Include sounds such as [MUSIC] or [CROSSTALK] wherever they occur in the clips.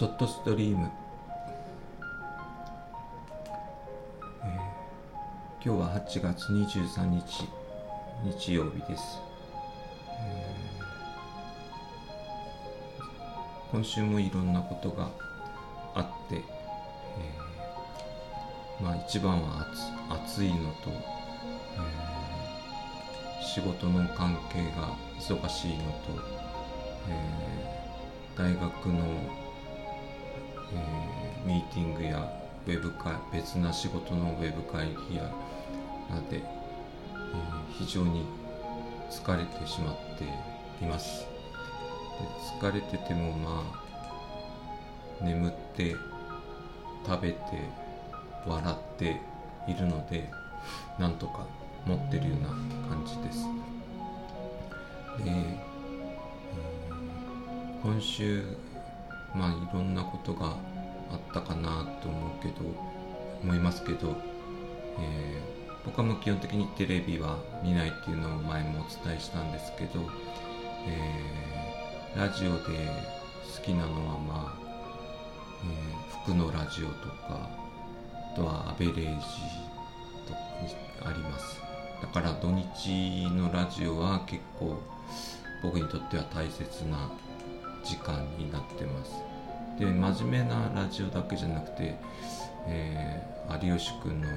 ちょっとストリーム、えー、今日は8月23日日曜日です、えー、今週もいろんなことがあって、えー、まあ一番は暑暑いのと、えー、仕事の関係が忙しいのと、えー、大学のえー、ミーティングやウェブ会別な仕事のウェブ会議やなで、えー、非常に疲れてしまっています。で疲れててもまあ眠って食べて笑っているのでなんとか持ってるような感じです。で、えー、今週まあいろんなことがあったかなと思うけど思いますけど、えー、僕はもう基本的にテレビは見ないっていうのを前もお伝えしたんですけど、えー、ラジオで好きなのはまあ、えー、服のラジオとかあとはアベレージとあります。だから土日のラジオは結構僕にとっては大切な時間になってます。で真面目なラジオだけじゃなくて、えー、有吉くんの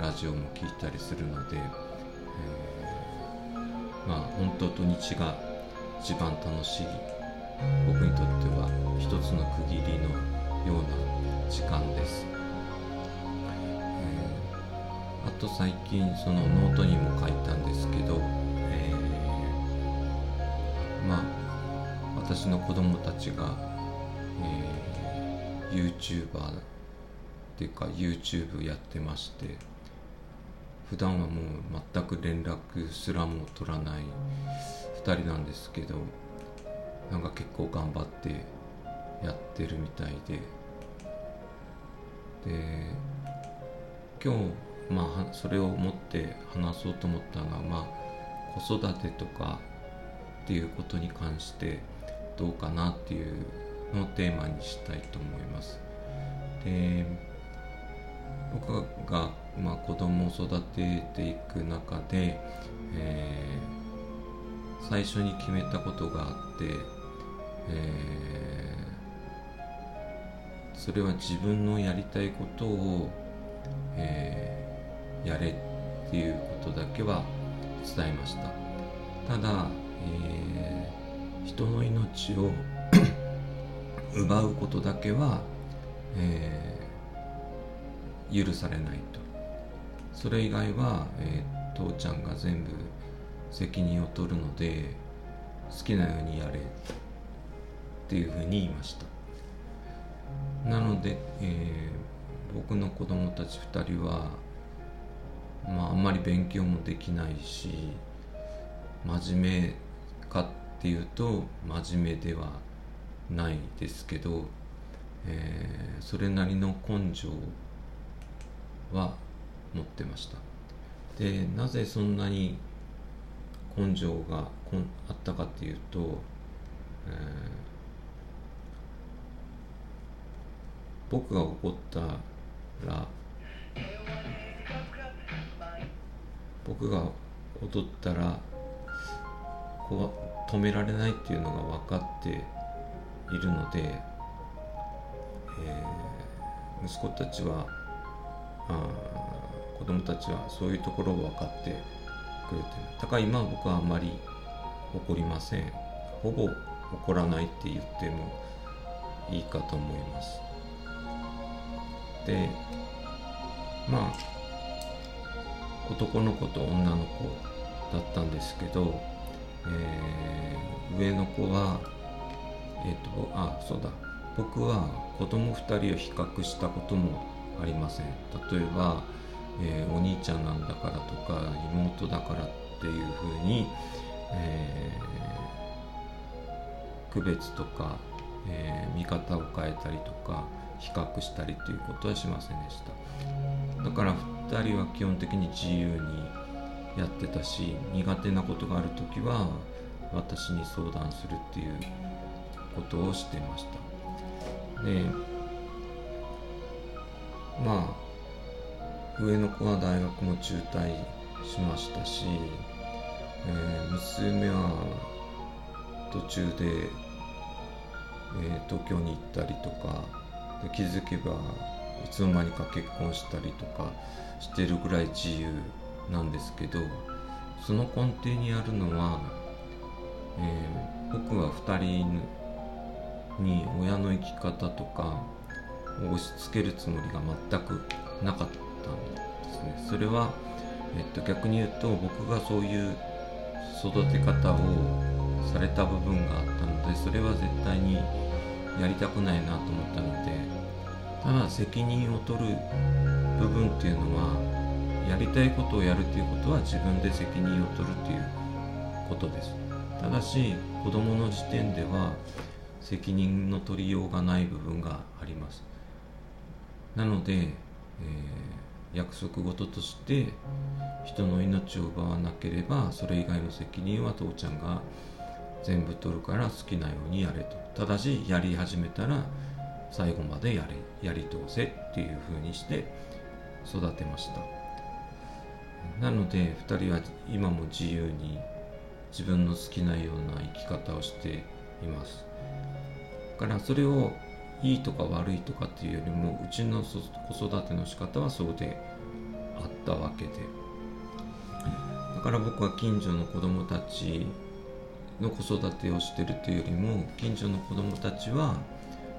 ラジオも聞いたりするので、えー、まあ本当土日が一番楽しい僕にとっては一つの区切りのような時間です、えー、あと最近そのノートにも書いたんですけど、私の子供たちが、えー、YouTuber っていうか YouTube やってまして普段はもう全く連絡すらも取らない2人なんですけどなんか結構頑張ってやってるみたいでで今日まあそれを持って話そうと思ったのはまあ子育てとかっていうことに関してどうかなっていうのをテーマにしたいと思います。で僕が、まあ、子供を育てていく中で、えー、最初に決めたことがあって、えー、それは自分のやりたいことを、えー、やれっていうことだけは伝えましたただ、えー人の命を [CLEARS THROAT] 奪うことだけは、えー、許されないと。それ以外は、えー、父ちゃんが全部責任を取るので好きなようにやれっていうふうに言いました。なので、えー、僕の子供たち2人はまああんまり勉強もできないし真面目かっっていうと真面目ではないですけど、えー、それなりの根性は持ってました。でなぜそんなに根性があったかっていうと、えー、僕が怒ったら僕が踊ったらこ止められないっていうのが分かっているので、えー、息子たちはあ子供たちはそういうところを分かってくれてる。だから今僕はあまり怒りません。ほぼ怒らないって言ってもいいかと思います。でまあ男の子と女の子だったんですけどえー、上の子はえっ、ー、とあそうだ。僕は子供2人を比較したこともありません。例えば、えー、お兄ちゃんなんだからとか妹だからっていうふうに、えー、区別とか、えー、見方を変えたりとか比較したりということはしませんでした。だから2人は基本的に自由にやってたし苦手なことがある時は私に相談するっていうことをしてました。でまあ上の子は大学も中退しましたし、えー、娘は途中で、えー、東京に行ったりとかで気づけばいつの間にか結婚したりとかしてるぐらい自由なんですけどその根底にあるのは、えー、僕は2人に親の生き方とかを押し付けるつもりが全くなかったんですね。それは、えっと、逆に言うと僕がそういう育て方をされた部分があったのでそれは絶対にやりたくないなと思ったのでただ責任を取る部分っていうのはやりたいことをやるっていうことは自分で責任を取るっていうことです。ただし子どもの時点では責任の取りようがない部分があります。なので、えー、約束事として人の命を奪わなければそれ以外の責任は父ちゃんが全部取るから好きなようにやれと。ただしやり始めたら最後までやれやり通せっていう風にして育てました。なので2人は今も自由に自分の好きなような生き方をしています。だからそれをいいとか悪いとかっていうよりもうちの子育ての仕方はそうであったわけで。だから僕は近所の子供たちの子育てをしてるというよりも近所の子供たちは、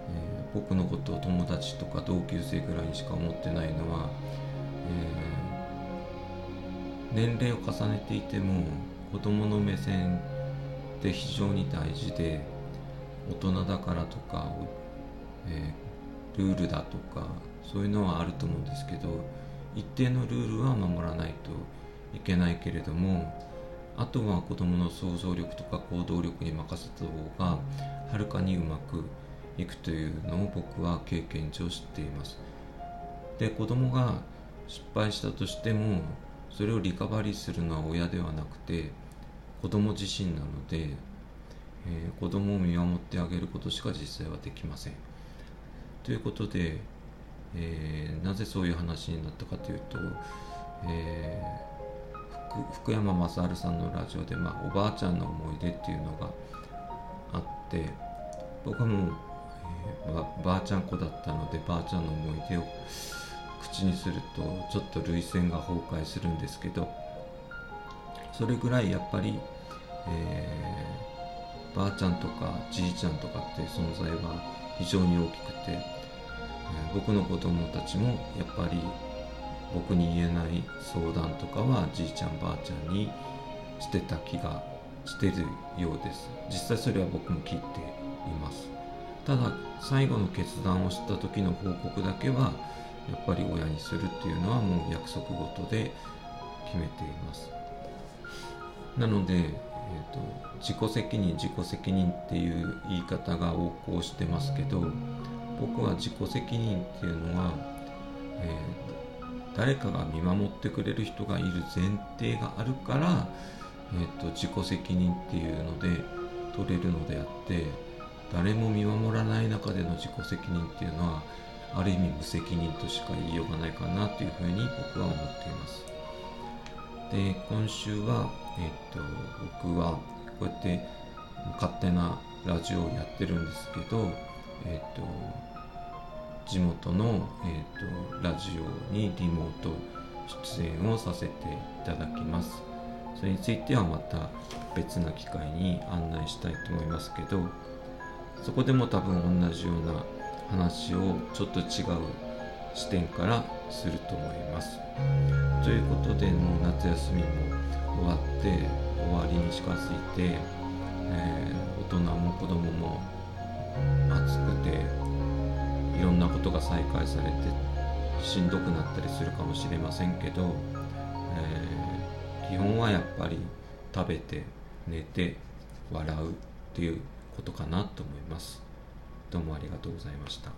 えー、僕のことを友達とか同級生ぐらいにしか思ってないのは、年齢を重ねていても子供の目線って非常に大事で大人だからとかえー、ルールだとかそういうのはあると思うんですけど一定のルールは守らないといけないけれどもあとは子どもの想像力とか行動力に任せた方がはるかにうまくいくというのを僕は経験上知っています。で子供が失敗したとしてもそれをリカバリーするのは親ではなくて子供自身なので、えー、子供を見守ってあげることしか実際はできません。ということで、えー、なぜそういう話になったかというと、えー、福山雅治さんのラジオで、まあ、おばあちゃんの思い出っていうのがあって僕はもう、えー、ばばあちゃん子だったのでばあちゃんの思い出を口にするとちょっと涙腺が崩壊するんですけどそれぐらいやっぱり、えー、ばあちゃんとかじいちゃんとかっていう存在は非常に大きくてえ僕の子供たちもやっぱり僕に言えない相談とかはじいちゃんばあちゃんにしてた気がしてるようです。実際それは僕も聞いています。ただ最後の決断をした時の報告だけはやっぱり親にするっていうのはもう約束事で決めています。なので、えーと、自己責任自己責任っていう言い方が横行してますけど僕は自己責任っていうのは、えー、誰かが見守ってくれる人がいる前提があるから、えーと、自己責任っていうので取れるのであって誰も見守らない中での自己責任っていうのはある意味無責任としか言いようがないかなというふうに僕は思っています。で今週は、えーと、僕はこうやって勝手なラジオをやってるんですけど、えーと、地元の、えーと、ラジオにリモート出演をさせていただきますそれについてはまた別な機会に案内したいと思いますけどそこでも多分同じような話をちょっと違う視点からすると思います。ということでもう夏休みも終わって終わりに近づいて、えー、大人も子供も暑くていろんなことが再開されてしんどくなったりするかもしれませんけど、えー、基本はやっぱり食べて寝て笑うっていうことかなと思います。どうもありがとうございました。